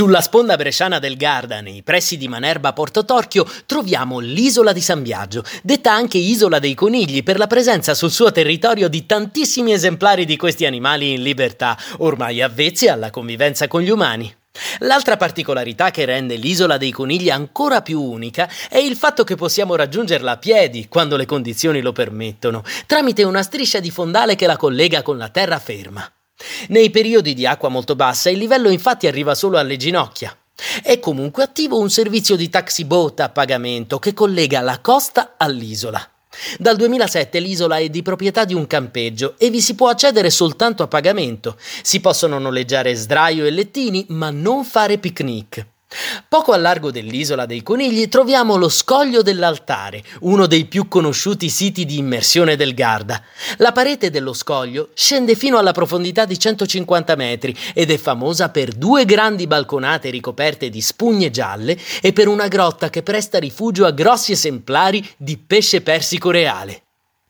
Sulla sponda bresciana del Garda, nei pressi di Manerba Porto Torchio, troviamo l'isola di San Biagio, detta anche Isola dei Conigli per la presenza sul suo territorio di tantissimi esemplari di questi animali in libertà, ormai avvezzi alla convivenza con gli umani. L'altra particolarità che rende l'isola dei conigli ancora più unica è il fatto che possiamo raggiungerla a piedi, quando le condizioni lo permettono, tramite una striscia di fondale che la collega con la terraferma. Nei periodi di acqua molto bassa il livello infatti arriva solo alle ginocchia. È comunque attivo un servizio di taxi boat a pagamento che collega la costa all'isola. Dal 2007 l'isola è di proprietà di un campeggio e vi si può accedere soltanto a pagamento. Si possono noleggiare sdraio e lettini, ma non fare picnic. Poco a largo dell'isola dei conigli troviamo lo scoglio dell'altare, uno dei più conosciuti siti di immersione del Garda. La parete dello scoglio scende fino alla profondità di 150 metri ed è famosa per due grandi balconate ricoperte di spugne gialle e per una grotta che presta rifugio a grossi esemplari di pesce persico reale.